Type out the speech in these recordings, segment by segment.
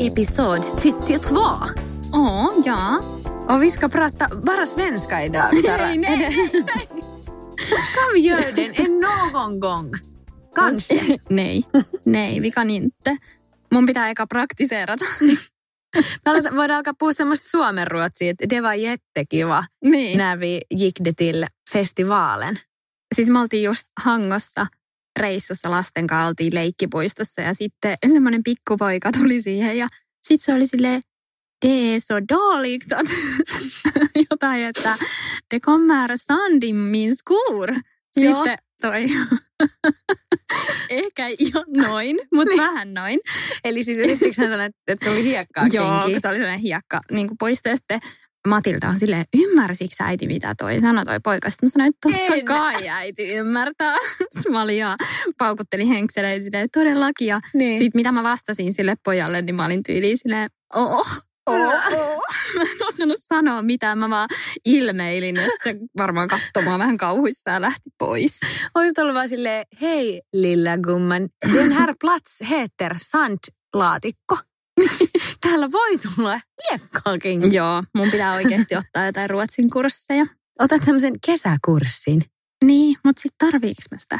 Episod 42. Åh, ja. Och vi ska prata bara svenska idag, Sara. Nej, nej, nej. Kan vi göra den en någon gång? Kanske. nej, nej, vi kan inte. Mun pitää eka praktiseerata. Me voidaan alkaa puhua semmoista suomenruotsia, että det var jättekiva niin. när vi gick det till festivalen. Siis me oltiin just Hangossa reissussa lasten kanssa, oltiin leikkipuistossa ja sitten semmoinen pikkupoika tuli siihen ja sitten se oli silleen, det är så dåligt att jotain, että det kommer sand i min skor. Joo. Sitten toi, ehkä ihan noin, mutta Niin. vähän noin. Eli siis yrittikö hän sanoa, että tuli hiekkaa Joo, kenkiin? se oli sellainen hiekka niin kuin poisto. Ja sitten Matilda on silleen, ymmärsikö äiti mitä toi sanoi toi poika? Sitten mä sanoin, että totta En. kai äiti ymmärtää. Sitten mä olin ihan, paukuttelin henkseleitä silleen, todellakin. Ja Niin. sitten mitä mä vastasin sille pojalle, niin mä olin tyyliin silleen, oh, oh, oh. Mä en osannut sanoa mitään, mä vaan ilmeilin. Ja sitten se varmaan katsoi mua vähän kauhuissa ja lähti pois. Olisit ollut vaan silleen, hei lilla gumman, den här plats heter sandlaatikko. Täällä voi tulla hiekkaa kenkiin. Joo, mun pitää oikeasti ottaa jotain ruotsin kursseja. Otat tämmöisen kesäkurssin. Niin, mutta sitten tarviiks mä sitä?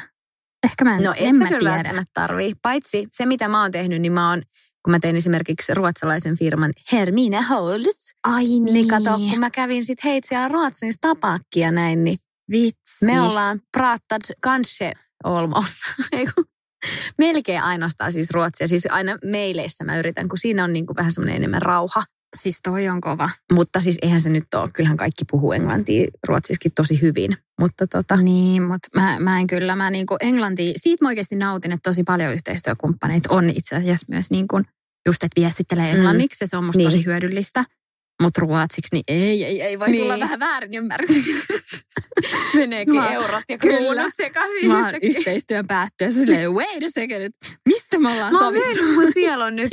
Ehkä mä en, No en mä kyllä tiedä. tarvii. Paitsi se, mitä mä oon tehnyt, niin mä oon, kun mä tein esimerkiksi ruotsalaisen firman Hermine Holds. Ai niin. Niin kato, kun mä kävin sit heitä siellä Ruotsissa tapakkia näin, niin Vitsi. me ollaan pratat kanske almost. Melkein ainoastaan siis ruotsia. Siis aina meileissä mä yritän, kun siinä on niin kuin vähän semmoinen enemmän rauha. Siis toi on kova. Mutta siis eihän se nyt ole. Kyllähän kaikki puhuu englantia ruotsiskin tosi hyvin. Mutta tota, Niin, mutta mä, mä en kyllä, mä niinku englantia, siitä mä oikeasti nautin, että tosi paljon yhteistyökumppaneita on itse asiassa myös niin kuin, just, että viestittelee Mm. englanniksi ja se on musta Niin. tosi hyödyllistä. Mutta ruotsiksi, niin ei, ei, ei voi Niin. tulla vähän väärin ymmärryksiä. meneekin Mä- eurot ja Kyllä. kruunut sekaisin. Mä oon yhteistyön päättyessä silleen, wait a second, mistä me ollaan Mä oon sovittu? myynyt mun sielun nyt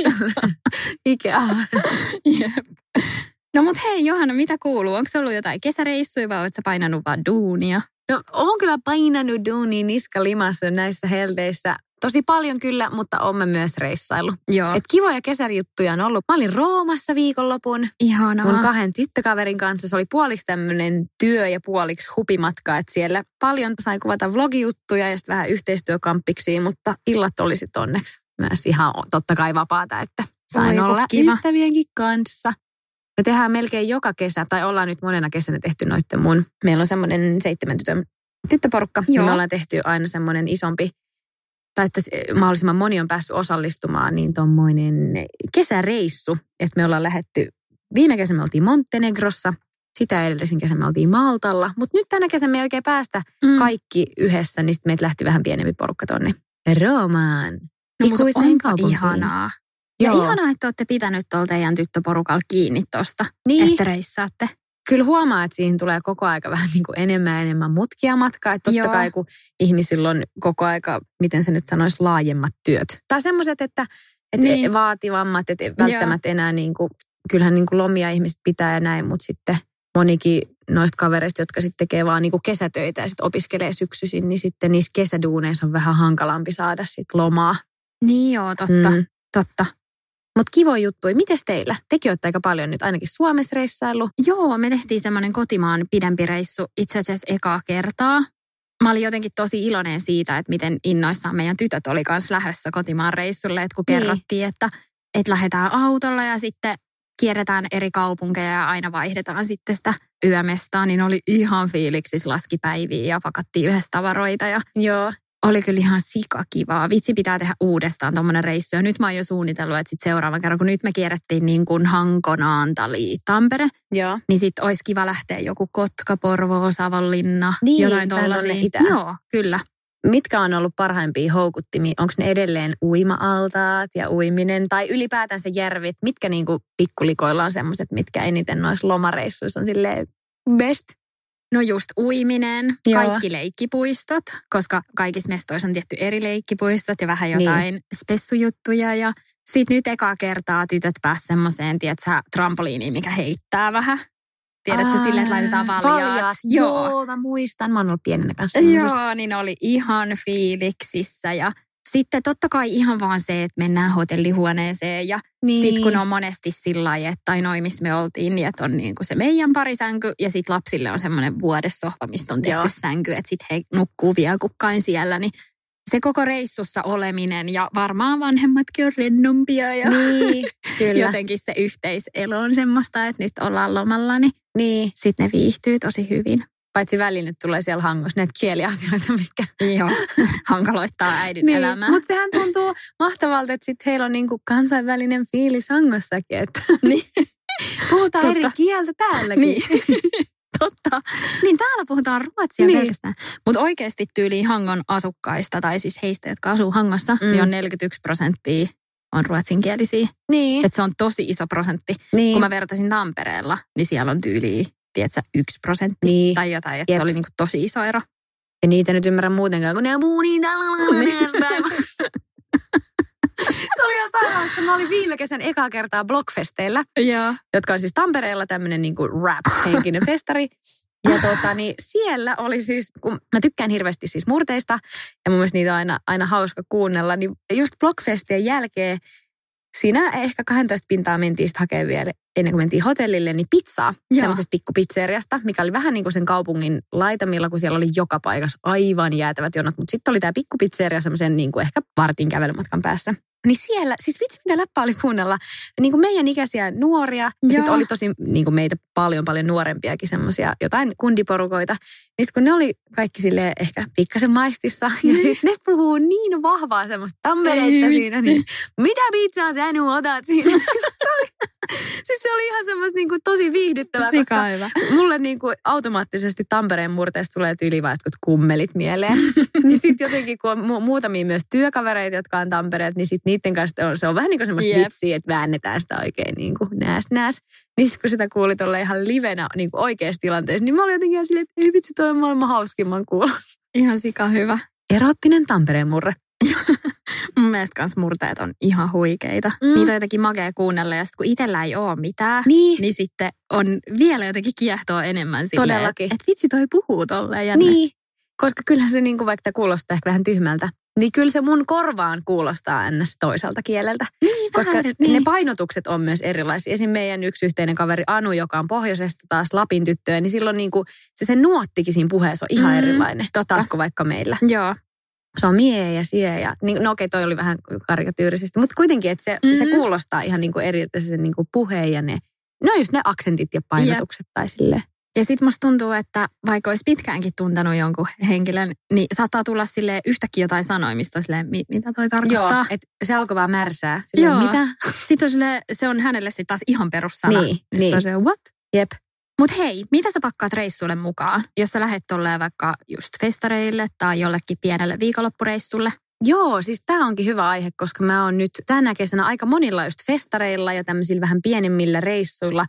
Ikea. Jep. No mut hei Johanna, mitä kuuluu? Onko se ollut jotain kesäreissuja vai oletko painanut vaan duunia? No, oon kyllä painanut duunia niska limassa näissä helteissä. Tosi paljon kyllä, mutta mä myös reissailu. Joo. Et kivoja kesäjuttuja on ollut. Mä olin Roomassa viikonlopun Ihanaa. mun kahden tyttökaverin kanssa. Se oli puoliksi tämmöinen työ ja puoliksi hupimatka. Että siellä paljon sai kuvata vlogijuttuja ja sitten vähän yhteistyökamppiksi, mutta illat oli sitten onneksi myös ihan totta kai vapaata, että sain Voi, olla kiva. ystävienkin kanssa. Me tehdään melkein joka kesä, tai ollaan nyt monena kesänä tehty noitten mun. Meillä on semmoinen seitsemän tytön tyttöporukka. Niin Joo. me ollaan tehty aina semmoinen isompi, tai että se- mahdollisimman moni on päässyt osallistumaan, niin tuommoinen kesäreissu. Että me ollaan lähetty, viime kesänä me oltiin Montenegrossa, sitä edellisen kesän me oltiin Maltalla, mutta nyt tänä kesänä me ei oikein päästä Mm. kaikki yhdessä, niin sitten meitä lähti vähän pienempi porukka tonne Roomaan. No, mutta Ikuiseen kaupunkiin. ihanaa. Ja Joo. ihanaa, että olette pitänyt tuolta teidän tyttöporukalla kiinni tosta, Niin. että reissaatte. kyllä huomaa, että siihen tulee koko aika vähän niin kuin enemmän ja enemmän mutkia matkaa. Että totta Joo. kai, kun ihmisillä on koko aika, miten se nyt sanoisi, laajemmat työt. Tai semmoiset, että, että Niin. vaativammat, että välttämättä enää niin kuin, kyllähän niin kuin lomia ihmiset pitää ja näin, mutta sitten monikin noista kavereista, jotka sitten tekee vaan niin kuin kesätöitä ja sitten opiskelee syksyisin, niin sitten niissä kesäduuneissa on vähän hankalampi saada sitten lomaa. Niin joo, totta, Mm. totta. Mutta kivo juttu. Mites teillä? Tekin olette aika paljon nyt ainakin Suomessa reissailu. Joo, me tehtiin semmoinen kotimaan pidempi reissu itse asiassa ekaa kertaa. Mä olin jotenkin tosi iloinen siitä, että miten innoissaan meidän tytöt oli kanssa lähdössä kotimaan reissulle, että kun Niin. kerrottiin, että, että lähdetään autolla ja sitten kierretään eri kaupunkeja ja aina vaihdetaan sitten sitä yömestaa, niin oli ihan fiiliksis laski päiviä ja pakattiin yhdessä tavaroita ja Joo. Oli kyllä ihan sikakivaa. Vitsi pitää tehdä uudestaan tuommoinen reissu. Ja nyt mä oon jo suunnitellut, että sit seuraavan kerran, kun nyt me kierrettiin niin kuin Hanko, Naantali, Tampere, Joo. niin sit olisi kiva lähteä joku Kotka, Porvoo, Savonlinna, Niin, jotain itään. Joo, kyllä. Mitkä on ollut parhaimpia houkuttimia? Onko ne edelleen uima-altaat ja uiminen tai ylipäätään se järvit? Mitkä niinku pikkulikoilla on semmoiset, mitkä eniten noissa lomareissuissa on silleen best? No just uiminen, Joo. kaikki leikkipuistot, koska kaikissa mestoissa on tietty eri leikkipuistot ja vähän Niin. jotain spessujuttuja. Ja sit nyt ekaa kertaa tytöt pääsivät semmoiseen, tiedätkö, trampoliiniin, mikä heittää vähän. Tiedätkö, Aa, silleen, että laitetaan valjaat. Joo. Joo, mä muistan. Mä oon ollut pienenä kanssa. Joo, niin oli ihan fiiliksissä ja sitten totta kai ihan vaan se, että mennään hotellihuoneeseen ja Niin. sitten kun on monesti sillä lailla, että tai noin missä me oltiin, niin että on niin kuin se meidän parisänky ja sitten lapsille on semmoinen vuodessohva, mistä on tehty Joo. sänky, että sitten he nukkuu vielä kukkain siellä, niin se koko reissussa oleminen ja varmaan vanhemmatkin on rennompia ja Niin, kyllä. jotenkin se yhteiselo on semmoista, että nyt ollaan lomalla, niin Niin, sitten ne viihtyy tosi hyvin. Paitsi väliin nyt tulee siellä hangossa näitä kieliasioita, mitkä... Joo, hankaloittaa äidin niin. elämää. Mutta sehän tuntuu mahtavalta, että sitten heillä on niinku kansainvälinen fiilis hangossakin, että Niin. puhutaan eri Totta. kieltä täälläkin. Niin. Totta. Niin täällä puhutaan ruotsia Niin. pelkästään. Mutta oikeasti tyyliin Hangon asukkaista, tai siis heistä, jotka asuu Hangossa, Mm. niin on 41 prosenttia on ruotsinkielisiä. Niin. Et se on tosi iso prosentti. niin. Kun mä vertasin Tampereella, niin siellä on tyyliin, tiedätkö, yksi prosentti Niin. tai jotain. Että Jep. se oli niinku tosi iso ero. Ja niitä nyt ymmärrä muutenkaan, kun ne puhuu niin tällä lailla. Se oli ihan sairaasta. Mä olin viime kesän ekaa kertaa Blockfesteillä, Joo. jotka on siis Tampereella tämmöinen niinku rap-henkinen festari. Ja tota, niin siellä oli siis, kun mä tykkään hirveästi siis murteista, ja mun mielestä niitä on aina, aina hauska kuunnella, niin just Blockfestien jälkeen siinä ehkä 12 pintaa mentiin sitten hakemaan vielä, ennen kuin mentiin hotellille, niin pizzaa Joo. semmoisesta pikkupizzeriasta, mikä oli vähän niin kuin sen kaupungin laitamilla, kun siellä oli joka paikassa aivan jäätävät jonot. Mutta sitten oli tämä pikkupizzeria semmoisen niin kuin ehkä vartin kävelymatkan päässä. Niin siellä, siis vitsi mitä läppä oli kuunnella, niin kuin meidän ikäisiä nuoria, ja sitten oli tosi niin kuin meitä paljon paljon nuorempiakin semmoisia jotain kundiporukoita. Niin sit kun ne oli kaikki sille ehkä pikkasen maistissa, ja sitten ne puhuu niin vahvaa semmoista tampereita Ei siinä, niin mitä pizzaa sä nyt otat siinä? siis se oli ihan semmoista niin kuin tosi viihdyttävää, koska Sika hyvä. mulle niin kuin automaattisesti Tampereen murteesta tulee tyyli vaan jotkut kummelit mieleen. niin sitten jotenkin, kun on mu- muutamia myös työkavereita, jotka on Tampereet, niin sitten niiden kanssa on, se on vähän niin kuin semmoista Jep. vitsiä, että väännetään sitä oikein niin kuin nääs nääs. Niin sitten kun sitä kuuli tuolla ihan livenä niin kuin oikeassa tilanteessa, niin mä olin jotenkin ihan silleen, että ei vitsi, toi on maailman hauskimman kuulosta. Ihan sika hyvä. Erottinen Tampereen murre. Mun mielestä kans murteet on ihan huikeita. Mm. Niitä on jotenkin makea kuunnella ja sit kun itsellä ei ole mitään, Niin. niin sitten on vielä jotenkin kiehtoo enemmän silleen, Todellakin. Että et vitsi toi puhuu tolleen ja Niin, koska kyllähän se niin kuin vaikka kuulostaa ehkä vähän tyhmältä, niin kyllä se mun korvaan kuulostaa ns. toiselta kieleltä. Niin, Koska vähän, niin. ne painotukset on myös erilaisia. Esim. meidän yksi yhteinen kaveri Anu, joka on pohjoisesta taas Lapin tyttöä, niin silloin niin kuin, se, se nuottikin siinä puheessa on ihan Mm, erilainen. tota. Taas kuin vaikka meillä. Joo. Se on mie ja sie ja, niin, no okei toi oli vähän karikatyyrisesti, mutta kuitenkin, että se, mm-hmm. se kuulostaa ihan niin kuin eri, se niin kuin puhe ja ne, no just ne aksentit ja painotukset tai silleen. Ja sitten musta tuntuu, että vaikka olisi pitkäänkin tuntenut jonkun henkilön, niin saattaa tulla sille yhtäkkiä jotain sanoja, mistä on silleen, "Mi- mitä toi tarkoittaa. Joo, että se alkoi vaan märsää. Silleen, Joo. mitä? Sitten on sille, se on hänelle sitten taas ihan perussana. Niin, Sitten niin. on se, what? Jep. Mutta hei, mitä sä pakkaat reissulle mukaan, jos sä lähdet tolleen vaikka just festareille tai jollekin pienelle viikonloppureissulle? Joo, siis tämä onkin hyvä aihe, koska mä oon nyt tänä kesänä aika monilla just festareilla ja tämmöisillä vähän pienemmillä reissuilla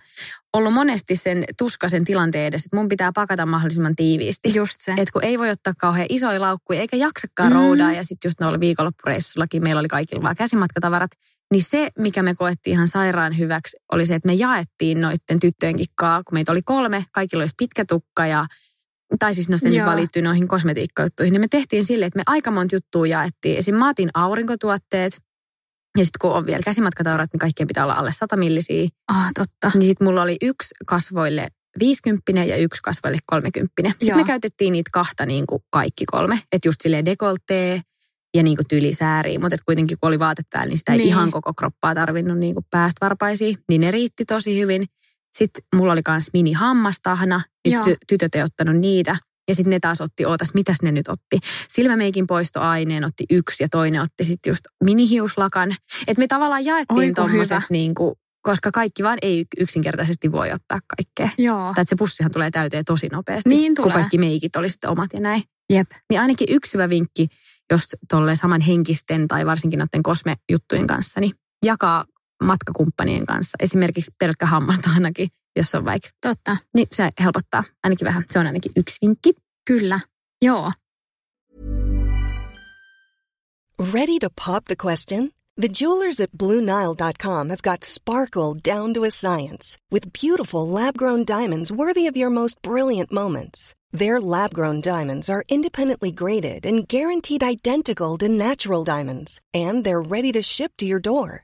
ollut monesti sen tuskasen tilanteen edessä, että mun pitää pakata mahdollisimman tiiviisti. Just se. Et kun ei voi ottaa kauhean isoja laukkuja eikä jaksakaan Mm. roudaa ja sitten just noilla viikonloppureissullakin meillä oli kaikilla vaan käsimatkatavarat. Niin se, mikä me koettiin ihan sairaan hyväksi, oli se, että me jaettiin noitten tyttöjenkin kaa, kun meitä oli kolme, kaikilla olisi pitkä tukka ja tai siis no se nyt liittyy noihin kosmetiikkajuttuihin, niin me tehtiin silleen, että me aika monta juttua jaettiin. Esim. mä otin aurinkotuotteet, ja sitten kun on vielä käsimatkatavarat, niin kaikkien pitää olla alle 100 millisiä. Ah, totta. Niin sitten mulla oli yksi kasvoille 50 ja yksi kasvoille 30. Sitten Joo. me käytettiin niitä kahta niin kuin kaikki kolme. Että just silleen dekoltee ja niin kuin tyylisääriä. Mutta kuitenkin kun oli vaatet päällä, niin sitä ei Niin. ihan koko kroppaa tarvinnut niin kuin päästä varpaisiin. Niin ne riitti tosi hyvin. Sitten mulla oli myös mini hammastahna. Nyt Joo. ty- tytöt ei ottanut niitä. Ja sitten ne taas otti, ootas, mitäs ne nyt otti. Silmämeikin poistoaineen otti yksi ja toinen otti sitten just minihiuslakan. Että me tavallaan jaettiin tuommoiset niin kuin, koska kaikki vaan ei yksinkertaisesti voi ottaa kaikkea. Joo. Tai että se pussihan tulee täyteen tosi nopeasti. Niin Kun tulee. kaikki meikit oli sitten omat ja näin. Jep. Niin ainakin yksi hyvä vinkki, jos tolle saman henkisten tai varsinkin noiden kosmejuttujen kanssa, niin jakaa matkakumppanien kanssa. Esimerkiksi pelkkä hammasta ainakin, jos on vaikka. Totta. Niin se helpottaa ainakin vähän. Se on ainakin yksi vinkki. Kyllä. Joo. Ready to pop the question? The jewelers at BlueNile.com have got sparkle down to a science with beautiful lab grown diamonds worthy of your most brilliant moments. Their lab grown diamonds are independently graded and guaranteed identical to natural diamonds, and they're ready to ship to your door.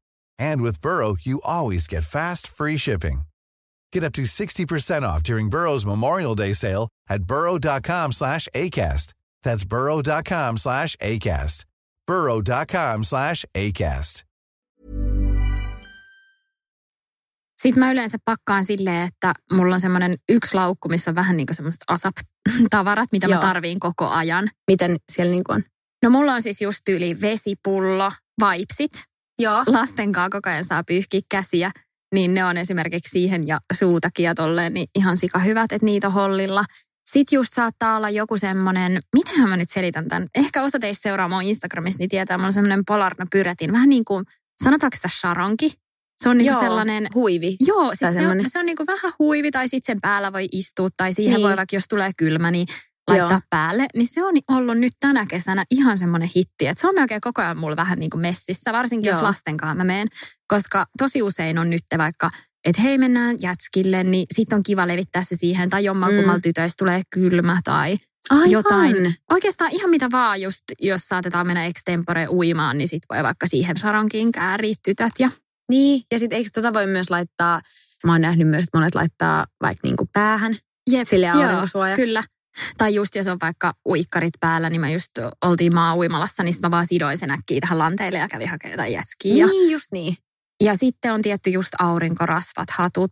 And with Burrow, you always get fast, free shipping. Get up to 60% off during Burrow's Memorial Day sale at burrow.com slash ACAST. That's burrow.com slash ACAST. burrow.com slash ACAST. Sitten mä yleensä pakkaan silleen, että mulla on semmoinen yksi laukku, missä on vähän niin kuin semmoista asap-tavarat, mitä Joo. mä tarviin koko ajan. Miten siellä niin kuin on? No mulla on siis just tyyli vesipullo, vaipsit. Joo. Lasten kanssa koko ajan saa pyyhkiä käsiä. Niin ne on esimerkiksi siihen ja suutakin ja tolleen niin ihan sika hyvät, että niitä on hollilla. Sitten just saattaa olla joku semmoinen, mitenhän mä nyt selitän tämän. Ehkä osa teistä seuraa mun Instagramissa, niin tietää, mulla on semmoinen Polarna pyretin. Vähän niin kuin, sanotaanko sitä sharonki? Se on niin Joo. sellainen, Huivi. Joo, siis se on, se on niinku vähän huivi tai sitten sen päällä voi istua tai siihen Niin. voi vaikka, jos tulee kylmä, niin laittaa Joo. päälle. Niin se on ollut nyt tänä kesänä ihan semmoinen hitti, että se on melkein koko ajan mulla vähän niin kuin messissä, varsinkin jos Joo. lasten kanssa mä menen, koska tosi usein on nyt vaikka, että hei mennään jätskille, niin sitten on kiva levittää se siihen, tai jommal Mm. tytöistä tulee kylmä tai Aivan. jotain. Oikeastaan ihan mitä vaan, just jos saatetaan mennä extempore uimaan, niin sit voi vaikka siihen saronkiin kääriä tytöt ja Niin, ja sitten eikö tota voi myös laittaa, mä oon nähnyt myös, että monet laittaa vaikka niinku päähän Jep, sille joo, aurinkosuojaksi. Kyllä. Tai just jos on vaikka uikkarit päällä, niin mä just oltiin maa uimalassa, niin sit mä vaan sidoin sen äkkiä tähän lanteille ja kävin hakemaan jotain jäskiä. Ja, Niin, just niin. ja sitten on tietty just aurinkorasvat, hatut.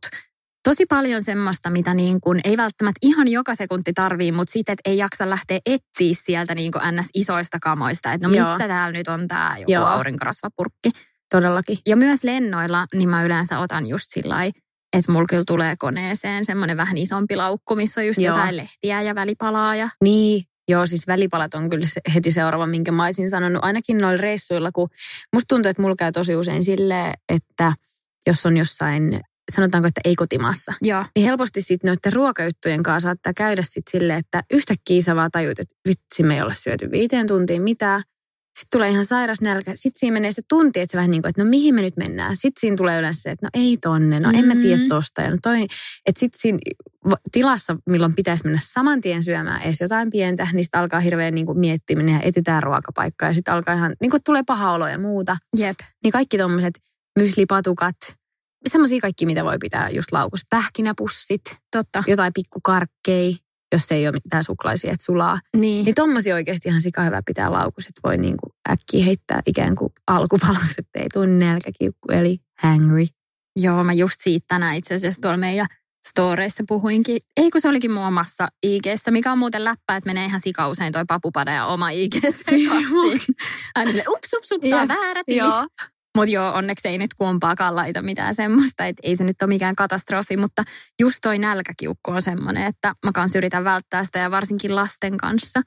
Tosi paljon semmoista, mitä niin kuin ei välttämättä ihan joka sekunti tarvii, mutta sitten ei jaksa lähteä etsiä sieltä niin kuin ns. isoista kamoista. Että no Joo. missä täällä nyt on tämä joku Joo. aurinkorasvapurkki. Todellakin. Ja myös lennoilla, niin mä yleensä otan just sillä lailla, että mulla kyllä tulee koneeseen semmoinen vähän isompi laukku, missä on just Joo. jotain lehtiä ja välipalaa ja Niin, joo, siis välipalat on kyllä se, heti seuraava, minkä mä olisin sanonut. Ainakin noilla reissuilla, kun musta tuntuu, että mulla käy tosi usein silleen, että jos on jossain, sanotaanko, että ei kotimaassa, Joo. niin helposti sitten noiden ruokajuttujen kanssa saattaa käydä sitten silleen, että yhtäkkiä sä vaan tajut, että vitsi, me ei olla syöty viiteen tuntiin mitään. Sitten tulee ihan sairas nälkä. Sitten siinä menee se tunti, että se vähän niin kuin, että no mihin me nyt mennään. Sitten siinä tulee yleensä se, että no ei tonne, no en mä tiedä Mm. tosta. Ja no toi, että sitten siinä tilassa, milloin pitäisi mennä saman tien syömään edes jotain pientä, niin sitten alkaa hirveän niin kuin miettiminen ja etsitään ruokapaikkaa. Ja sitten alkaa ihan, niin kuin tulee paha olo ja muuta. Jep. Niin kaikki tommoset myslipatukat, semmoisia kaikki, mitä voi pitää just laukussa. Pähkinäpussit, Totta. jotain pikkukarkkei, jos ei ole mitään suklaisia, että sulaa. Niin. Niin tommosia oikeasti ihan sika hyvä pitää laukussa, että voi niinku äkkiä heittää ikään kuin alkupalaksi, että ei tule nälkäkiukku, eli hangry. Joo, mä just siitä tänään itse asiassa tuolla meidän storeissa puhuinkin. Ei kun se olikin mun omassa IGssä, mikä on muuten läppä, että menee ihan sika usein toi papupada ja oma IG ups, ups, ups, tää on väärä tili. Mutta joo, onneksi ei nyt kumpaakaan laita mitään semmoista, että ei se nyt ole mikään katastrofi, mutta just toi nälkäkiukku on semmoinen, että mä kanssa yritän välttää sitä ja varsinkin lasten kanssa.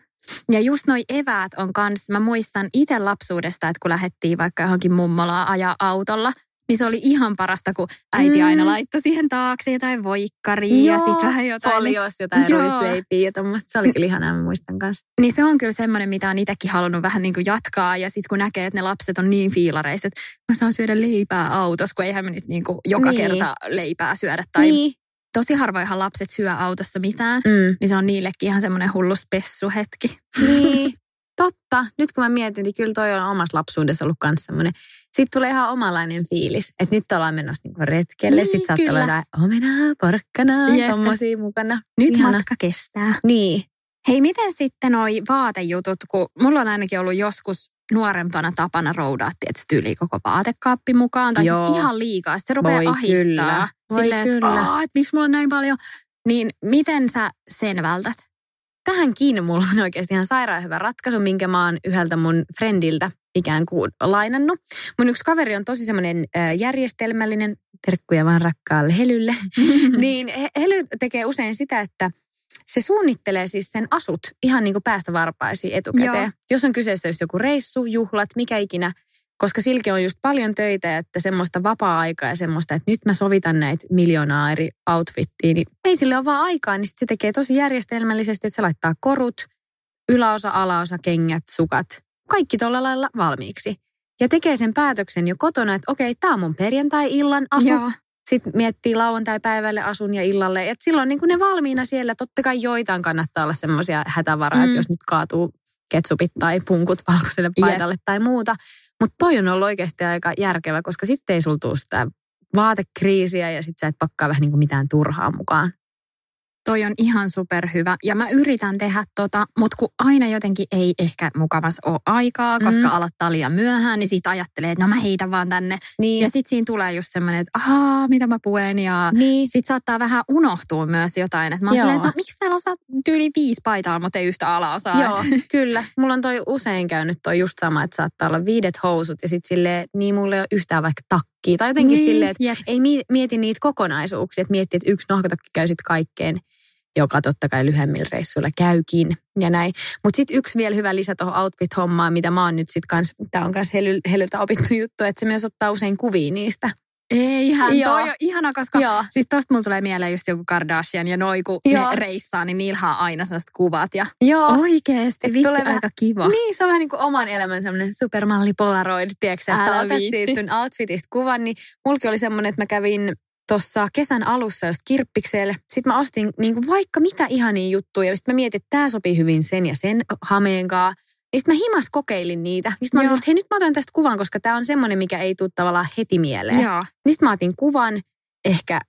Ja just noi eväät on kans, mä muistan itse lapsuudesta, että kun lähdettiin vaikka johonkin mummolaan ajaa autolla, niin se oli ihan parasta, kun äiti Mm. aina laittoi siihen taakse jotain voikkaria ja sitten vähän jotain. Folios, jotain Joo. ruisleipiä ja tommoista. Se oli kyllä ihanaa, mä muistan kanssa. Niin se on kyllä semmoinen, mitä on itsekin halunnut vähän niin kuin jatkaa. Ja sitten kun näkee, että ne lapset on niin fiilareissa, että mä saan syödä leipää autossa, kun eihän me nyt niin kuin joka Niin. kerta leipää syödä. Tai Niin. tosi harvoinhan lapset syö autossa mitään. Mm. Niin se on niillekin ihan semmoinen hullu spessuhetki. Niin. totta. Nyt kun mä mietin, niin kyllä toi on omassa lapsuudessa ollut kanssa semmoinen. Sitten tulee ihan omanlainen fiilis, että nyt ollaan menossa niinku retkelle. Niin, Sitten saattaa olla jotain omenaa, porkkanaa, Jep. tommosia mukana. Nyt Ihana. matka kestää. Niin. Hei, miten sitten noi vaatejutut, kun mulla on ainakin ollut joskus nuorempana tapana roudaa tietysti yli koko vaatekaappi mukaan. Tai Joo. siis ihan liikaa. Sitten se rupeaa Voi ahistaa. kyllä. Voi Silleen, että kyllä. "Aa, et miksi mulla on näin paljon. Niin miten sä sen vältät? Tähänkin mulla on oikeasti ihan sairaan hyvä ratkaisu, minkä mä oon yhdeltä mun friendiltä ikään kuin lainannut. Mun yksi kaveri on tosi semmoinen järjestelmällinen, terkkuja vaan rakkaalle Helylle. niin He- Hely tekee usein sitä, että se suunnittelee siis sen asut ihan niin kuin päästä varpaisiin etukäteen. Joo. Jos on kyseessä just joku reissu, juhlat, mikä ikinä, koska silki on just paljon töitä, että semmoista vapaa-aikaa ja semmoista, että nyt mä sovitan näitä miljoonaa eri outfittiin, niin ei sille ole vaan aikaa, niin sit se tekee tosi järjestelmällisesti, että se laittaa korut, yläosa, alaosa, kengät, sukat, kaikki tuolla lailla valmiiksi. Ja tekee sen päätöksen jo kotona, että okei, tämä on mun perjantai-illan asu. Joo. Sitten miettii lauantai-päivälle asun ja illalle. Et silloin niin ne valmiina siellä. Totta kai joitain kannattaa olla semmoisia hätävaraa, mm. Että jos nyt kaatuu ketsupit tai punkut valkoiselle paikalle tai muuta. Mutta toi on ollut oikeasti aika järkevä, koska sitten ei sulta tule sitä vaatekriisiä ja sitten sä et pakkaa vähän niin kuin mitään turhaa mukaan. Toi on ihan superhyvä. Ja mä yritän tehdä tota, mutta kun aina jotenkin ei ehkä mukavas ole aikaa, koska Mm. aloittaa liian myöhään, niin siitä ajattelee, että no mä heitän vaan tänne. Niin, Ja sitten siinä tulee just semmoinen, että ahaa, mitä mä puen ja niin. sitten saattaa vähän unohtua myös jotain. Että mä oon silleen, että no miksi täällä on sa- tyyli viisi paitaa, mutta ei yhtä alaosaa. Joo, kyllä. Mulla on toi usein käynyt toi just sama, että saattaa olla viidet housut ja sitten silleen, niin mulla ei ole yhtään vaikka takkia. Tai jotenkin niin. silleen, että jep. ei mi- mieti niitä kokonaisuuksia, että miettii, että yksi nahkatakki käy sitten kaikkeen, joka totta kai lyhyemmillä reissuilla käykin ja näin. Mutta sitten yksi vielä hyvä lisä tuohon outfit-hommaan, mitä mä oon nyt sitten kans, tämä on Hely, Helyltä opittu juttu, että se myös ottaa usein kuvia niistä. Eihän, Joo. toi on ihana, koska Joo. siis tosta mulla tulee mieleen just joku Kardashian ja noi, kun Joo. ne reissaa, niin niillä on aina sellaiset kuvat. Ja Joo. oikeesti, Et vitsi, tulee aika vähän- kiva. Niin, se on vähän niin kuin oman elämän semmoinen supermalli polaroid, tiedätkö, että sä otat viitti. siitä sun outfitista kuvan, niin mulki oli semmoinen, että mä kävin tuossa kesän alussa just kirppikselle. Sitten mä ostin niin kuin vaikka mitä ihania juttuja. Ja sitten mä mietin, että tämä sopii hyvin sen ja sen hameen kanssa. Ja sitten mä himas kokeilin niitä. Sitten mä olin, että hei nyt mä otan tästä kuvan, koska tämä on semmoinen, mikä ei tule tavallaan heti mieleen. Niin sitten mä otin kuvan ehkä,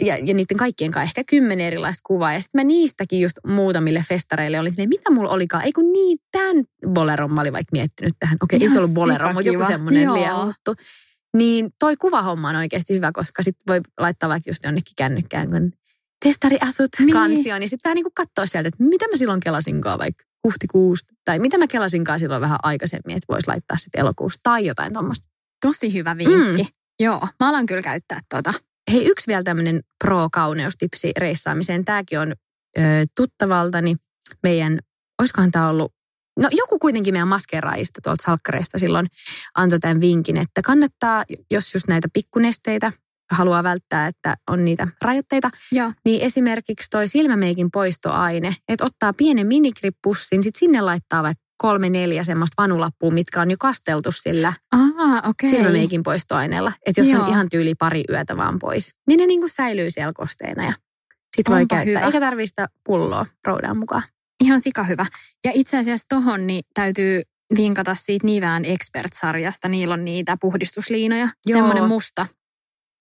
ja, ja niiden kaikkien kanssa ehkä kymmenen erilaista kuvaa. Ja sitten mä niistäkin just muutamille festareille olin silleen, mitä mulla olikaan. Ei kun niin, tämän boleron mä olin vaikka miettinyt tähän. Okei, ei se ollut bolero, mutta joku semmoinen liehuttu. Niin toi kuvahomma on oikeasti hyvä, koska sitten voi laittaa vaikka just jonnekin kännykkään, kun testariasut Niin. kansioon. Niin sitten vähän niin kuin katsoa sieltä, että mitä mä silloin kelasinkaan vaikka huhtikuusta. Tai mitä mä kelasinkaan silloin vähän aikaisemmin, että voisi laittaa sitten elokuussa tai jotain tuommoista. Tosi hyvä vinkki. Mm. Joo, mä alan kyllä käyttää tota. Hei, yksi vielä tämmöinen pro-kauneustipsi reissaamiseen. Tämäkin on ö, tuttavaltani meidän, olisikohan tämä ollut, no joku kuitenkin meidän maskeraajista tuolta salkkareista silloin antoi tämän vinkin, että kannattaa, jos just näitä pikkunesteitä haluaa välttää, että on niitä rajoitteita, Joo. niin esimerkiksi toi silmämeikin poistoaine, että ottaa pienen minikrippussin, sitten sinne laittaa vaikka kolme, neljä semmoista vanulappua, mitkä on jo kasteltu sillä Aa, okei. silmämeikin poistoaineella. Että jos Joo. on ihan tyyli pari yötä vaan pois, niin ne niinku säilyy siellä kosteina ja sit voi Onpa käyttää. hyvä. Eikä tarvista pulloa roudaan mukaan. Ihan sika hyvä. Ja itse asiassa tohon niin täytyy vinkata siitä Nivään Expert-sarjasta. Niillä on niitä puhdistusliinoja. Joo. Semmoinen musta,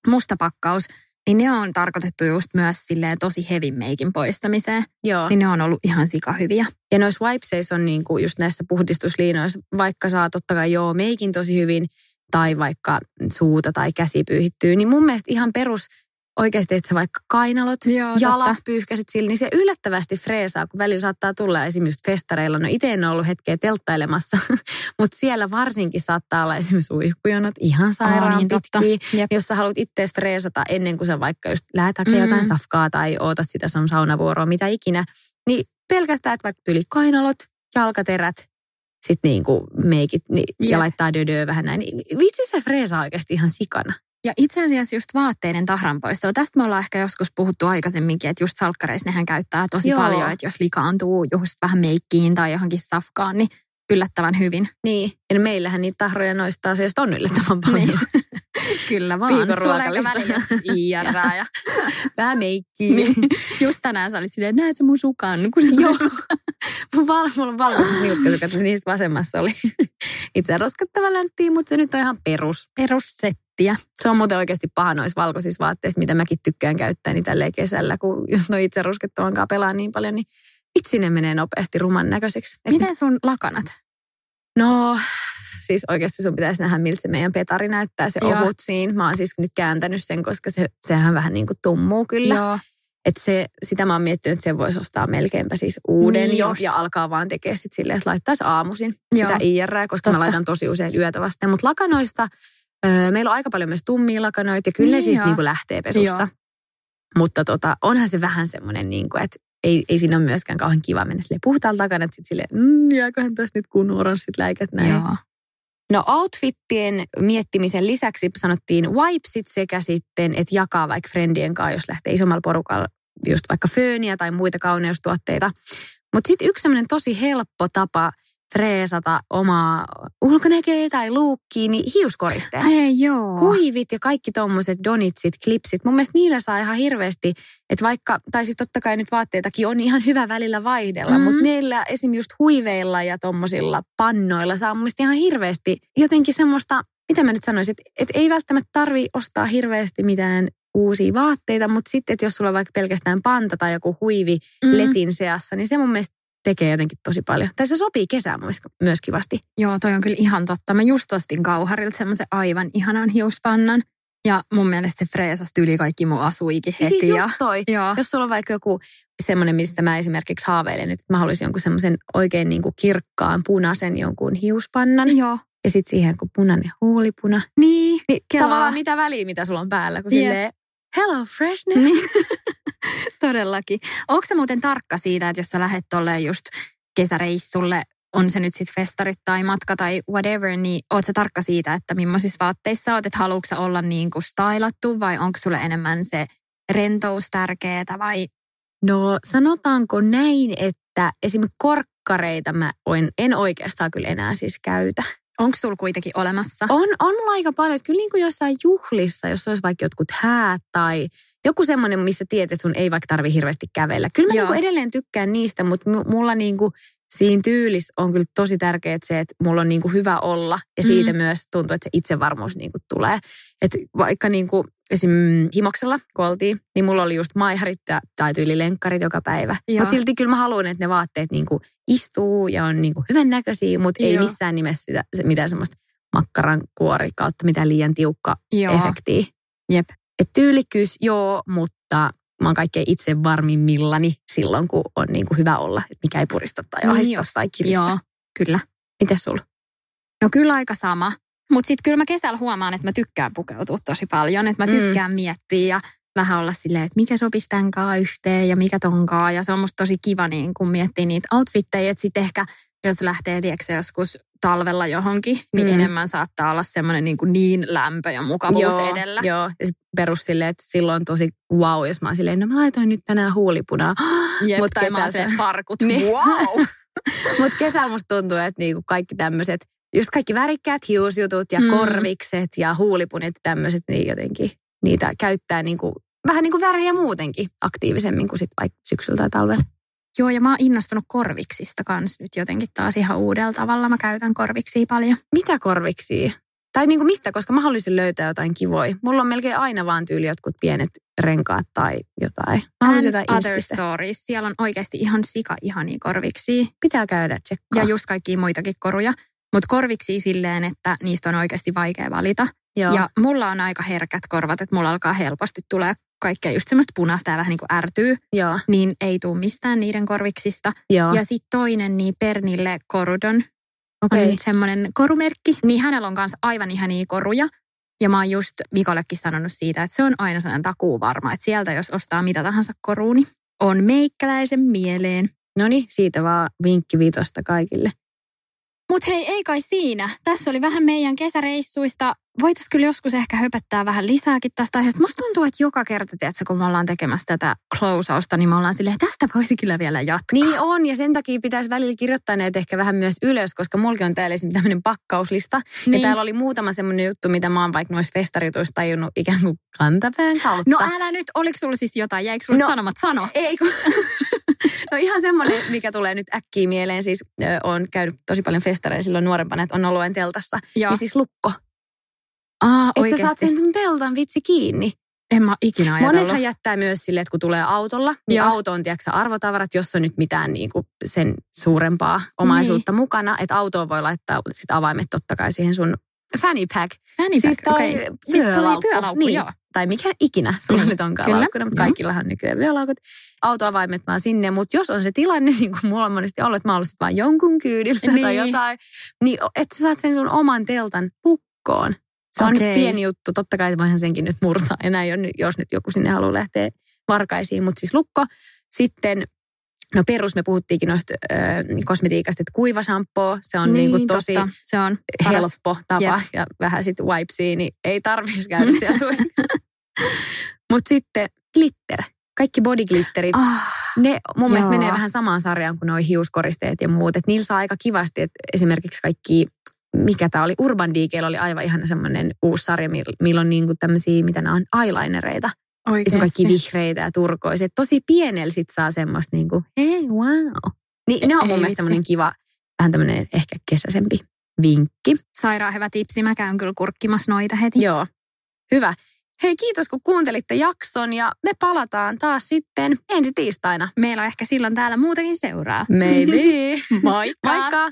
musta pakkaus. Niin ne on tarkoitettu just myös silleen tosi heavy meikin poistamiseen. Joo. Niin ne on ollut ihan sika hyviä. Ja noissa wipeseissa on niinku just näissä puhdistusliinoissa, vaikka saa totta kai joo meikin tosi hyvin, tai vaikka suuta tai käsi pyyhittyy, niin mun mielestä ihan perus oikeasti, että sä vaikka kainalot, Joo, jalat totta. pyyhkäsit sillä, niin se yllättävästi freesaa, kun välillä saattaa tulla esimerkiksi festareilla. No itse en ole ollut hetkeä telttailemassa, mutta siellä varsinkin saattaa olla esimerkiksi uihkujonot ihan sairaan Aa, niin totta. pitkiä. Jep. Jos sä haluat ittees freesata ennen kuin sä vaikka just lähet hakemaan Mm. jotain safkaa tai ootat sitä sun saunavuoroa, mitä ikinä, niin pelkästään, että vaikka yli kainalot, jalkaterät, sitten niinku meikit niin, Jep. ja laittaa dödöä vähän näin. Niin vitsi se freesaa oikeasti ihan sikana. Ja itse asiassa just vaatteiden tahranpoistoa. Tästä me ollaan ehkä joskus puhuttu aikaisemminkin, että just salkkareissa nehän käyttää tosi Joo. paljon, että jos likaantuu just vähän meikkiin tai johonkin safkaan, niin yllättävän hyvin. Niin, ja meillähän niitä tahroja noista asioista on yllättävän paljon. Niin. Kyllä vaan. Viikon Sulla ehkä ruokalista. välillä joskus IR ja Vähän meikkiä. niin. just tänään sä olit silleen, näet sä mun sukan? Kun Joo. Val, mulla on niin niistä vasemmassa oli itse roskettava läntti, mutta se nyt on ihan perus. Perussettiä. Se on muuten oikeasti paha noissa valkoisissa vaatteissa, mitä mäkin tykkään käyttää niin tälleen kesällä, kun jos no itse ruskettavan pelaa niin paljon, niin vitsi ne menee nopeasti ruman näköiseksi. Et Miten sun lakanat? No, siis oikeasti sun pitäisi nähdä, miltä se meidän petari näyttää, se Joo. ohut siinä. Mä oon siis nyt kääntänyt sen, koska se, sehän vähän niin kuin tummuu kyllä. Joo. Et se, sitä mä oon miettinyt, että sen voisi ostaa melkeinpä siis uuden Niin jo just. ja alkaa vaan tekemään sit silleen, että laittaisi aamuisin Joo. sitä IR, koska Totta. mä laitan tosi usein yötä vasten. Mutta lakanoista, öö, meillä on aika paljon myös tummia lakanoita ja kyllä ne Niin siis joo. niinku lähtee pesussa. Joo. Mutta tota, onhan se vähän semmoinen, niinku, että ei, ei siinä ole myöskään kauhean kiva mennä silleen puhtaalta takana, että sitten silleen, mm, jääköhän tässä nyt kun oranssit läikät näin. Joo. No outfittien miettimisen lisäksi sanottiin wipesit sekä sitten, että jakaa vaikka friendien kanssa, jos lähtee isommalla porukalla just vaikka fööniä tai muita kauneustuotteita. Mutta sitten yksi tosi helppo tapa freesata omaa ulkonäköä tai luukkiin, niin hiuskoristeet. Hei joo. Huivit ja kaikki tommoset donitsit, klipsit. Mun mielestä niillä saa ihan hirveästi, että vaikka, tai siis totta kai nyt vaatteitakin on ihan hyvä välillä vaihdella, Mhm. mm. mutta niillä esim. just huiveilla ja tommosilla pannoilla saa mun ihan hirveästi jotenkin semmoista, mitä mä nyt sanoisin, että, että ei välttämättä tarvi ostaa hirveästi mitään uusia vaatteita, mutta sitten, että jos sulla on vaikka pelkästään panta tai joku huivi Mm. letin seassa, niin se mun mielestä tekee jotenkin tosi paljon. Tai se sopii kesään myös kivasti. Joo, toi on kyllä ihan totta. Mä just ostin Kauharilta semmoisen aivan ihanan hiuspannan. Ja mun mielestä se freesasi yli kaikki mun asuikin heti. Siis ja... just toi. Joo. Jos sulla on vaikka joku semmoinen, mistä mä esimerkiksi haaveilen nyt, että mä haluaisin jonkun semmoisen oikein niin kuin kirkkaan punaisen jonkun hiuspannan. Joo. Ja sitten siihen kun punainen huulipuna. Niin, Niin Kelaa. tavallaan mitä väliä, mitä sulla on päällä, kun Jep. silleen, hello freshness. Niin. Todellakin. Onko se muuten tarkka siitä, että jos sä lähdet tolleen just kesäreissulle, on se nyt sitten festarit tai matka tai whatever, niin oot sä tarkka siitä, että millaisissa vaatteissa oot, että haluatko olla niin kuin stylattu vai onko sulle enemmän se rentous tärkeetä vai No sanotaanko näin, että esimerkiksi korkkareita mä en, en oikeastaan kyllä enää siis käytä. onko sulla kuitenkin olemassa? On, on mulla aika paljon, että kyllä niin kuin jossain juhlissa, jos olisi vaikka jotkut häät tai joku semmoinen, missä tiedät, että sun ei vaikka tarvi hirveästi kävellä. Kyllä mä Joo. niin kuin edelleen tykkään niistä, mutta mu- mulla niin kuin siinä tyylissä on kyllä tosi tärkeää se, että mulla on niin kuin hyvä olla ja siitä Mm. myös tuntuu, että se itsevarmuus niin kuin tulee. Että vaikka niin kuin esim. himoksella, kun oltiin, niin mulla oli just maiharit tai tyylilenkkarit joka päivä. Mutta silti kyllä mä haluan, että ne vaatteet niin kuin istuu ja on niin kuin hyvän näköisiä, mutta ei missään nimessä sitä, mitään semmoista makkaran kuori kautta mitään liian tiukka Joo. efektiä. Jep. Et tyylikkyys joo, mutta mä oon kaikkein itse varmimmillani silloin, kun on niin kuin hyvä olla. Et mikä ei purista tai Niin ahista just. tai kiristä. Joo, kyllä. Mites sulla? No kyllä aika sama. Mutta sitten kyllä mä kesällä huomaan, että mä tykkään pukeutua tosi paljon. Että mä Mm. tykkään miettiä ja vähän olla silleen, että mikä sopisi tämän kaa yhteen ja mikä tonkaa. Ja se on musta tosi kiva niin kun miettiä niitä outfitteja. Että sitten ehkä jos lähtee tiedätkö, joskus talvella johonkin, niin Mm. enemmän saattaa olla semmoinen niin, kuin niin lämpö ja mukavuus joo, edellä. Joo, ja perus silleen, että silloin tosi wow, jos mä oon silleen, no mä laitoin nyt tänään huulipunaa. Jep, Mut tai kesällä se se- farkut. Niin. Wow! Mutta kesällä musta tuntuu, että niinku kaikki tämmöiset, just kaikki värikkäät hiusjutut ja Mm. korvikset ja huulipunit ja tämmöiset, niin jotenkin niitä käyttää niinku, vähän niin kuin väriä muutenkin aktiivisemmin kuin sit vaikka syksyllä tai talvella. Joo, ja mä oon innostunut korviksista kanssa nyt jotenkin taas ihan uudella tavalla. Mä käytän korviksia paljon. Mitä korviksia? Tai niinku mistä, koska mä haluaisin löytää jotain kivoja. Mulla on melkein aina vaan tyyli jotkut pienet renkaat tai jotain. Mä haluaisin jotain And other inspistä. stories. Siellä on oikeasti ihan sika ihania korviksia. Pitää käydä tsekkaa. Ja just kaikkia muitakin koruja. Mutta korviksi silleen, että niistä on oikeasti vaikea valita. Joo. Ja mulla on aika herkät korvat, että mulla alkaa helposti tulee kaikkea just semmoista punaista ja vähän niin kuin ärtyy. Joo. Niin ei tuu mistään niiden korviksista. Joo. Ja sitten toinen, niin Pernille Korudon Okei. on semmoinen korumerkki. Niin hänellä on myös aivan ihania koruja. Ja mä oon just Mikollekin sanonut siitä, että se on aina sellainen takuu varma, että sieltä jos ostaa mitä tahansa koruun, niin on meikkäläisen mieleen. No niin, siitä vaan vinkki viitosta kaikille. Mutta hei, ei kai siinä. Tässä oli vähän meidän kesäreissuista voitaisiin kyllä joskus ehkä höpöttää vähän lisääkin tästä aiheesta. Musta tuntuu, että joka kerta, tiedätkö, kun me ollaan tekemässä tätä closeausta, niin me ollaan silleen, tästä voisi kyllä vielä jatkaa. Niin on, ja sen takia pitäisi välillä kirjoittaa näitä ehkä vähän myös ylös, koska mullakin on täällä esimerkiksi tämmöinen pakkauslista. Niin. Ja täällä oli muutama semmoinen juttu, mitä mä oon vaikka noissa festarituissa tajunnut ikään kuin kantapään kautta. No älä nyt, oliko sulla siis jotain, jäikö sulla No, no, sanomat sano? Ei kun... No ihan semmoinen, mikä tulee nyt äkkiä mieleen. Siis ö, on käynyt tosi paljon festareilla silloin nuorempana, että on ollut teltassa. Joo. Niin siis lukko. Aa, Että sä oikeasti. saat sen sun teltan vitsi kiinni. En mä ikinä ajatellut. Monethan jättää myös silleen, että kun tulee autolla, niin Joo. auto on tiedätkö, sä, arvotavarat, jos on nyt mitään niin kuin sen suurempaa omaisuutta niin. mukana. Että autoon voi laittaa sit avaimet totta kai siihen sun fanny pack. Fanny Siis pack, toi okei. Siis toi vyölaukku. pyölaukku, niin. joo. Tai mikä ikinä sulla Niin, nyt onkaan kyllä, laukkuna, mutta joo. kaikillahan nykyään vyölaukut. Autoavaimet vaan sinne, mutta jos on se tilanne, niin kuin mulla on monesti ollut, että mä oon ollut vaan jonkun kyydillä tai Niin. jotain, niin että sä saat sen sun oman teltan pukkoon. Se on Okei. pieni juttu. Totta kai voihan senkin nyt murtaa enää, jos nyt joku sinne haluaa lähteä varkaisiin. Mutta siis lukko. Sitten, no perus me puhuttiinkin noista ö, kosmetiikasta, että kuiva shampoo. Se on niin, niin tosi totta. Se on paras. helppo tapa. Jep. Ja vähän sitten wipesia, niin ei tarvitsisi käydä siellä suihkussa. Mutta sitten glitter. Kaikki bodyglitterit. Ah, Ne mun Joo. mielestä menee vähän samaan sarjaan kuin nuo hiuskoristeet ja muut. Että niillä saa aika kivasti, että esimerkiksi kaikki, mikä tämä oli, Urban Decaylla oli aivan ihan semmoinen uusi sarja, mil- millä on niinku tämmöisiä, mitä nämä on, eyelinereita. Oikeasti. kaikki vihreitä ja turkoisia. Et Tosi pienellä sit saa semmoista niinku, hei wow. Niin ne on mun Ei mielestä semmoinen kiva, vähän tämmöinen ehkä kesäisempi vinkki. Sairaan hyvä tipsi. Mä käyn kyllä kurkkimassa noita heti. Joo, hyvä. Hei kiitos kun kuuntelitte jakson ja me palataan taas sitten ensi tiistaina. Meillä on ehkä silloin täällä muutakin seuraa. Maybe. Moikka! Moikka!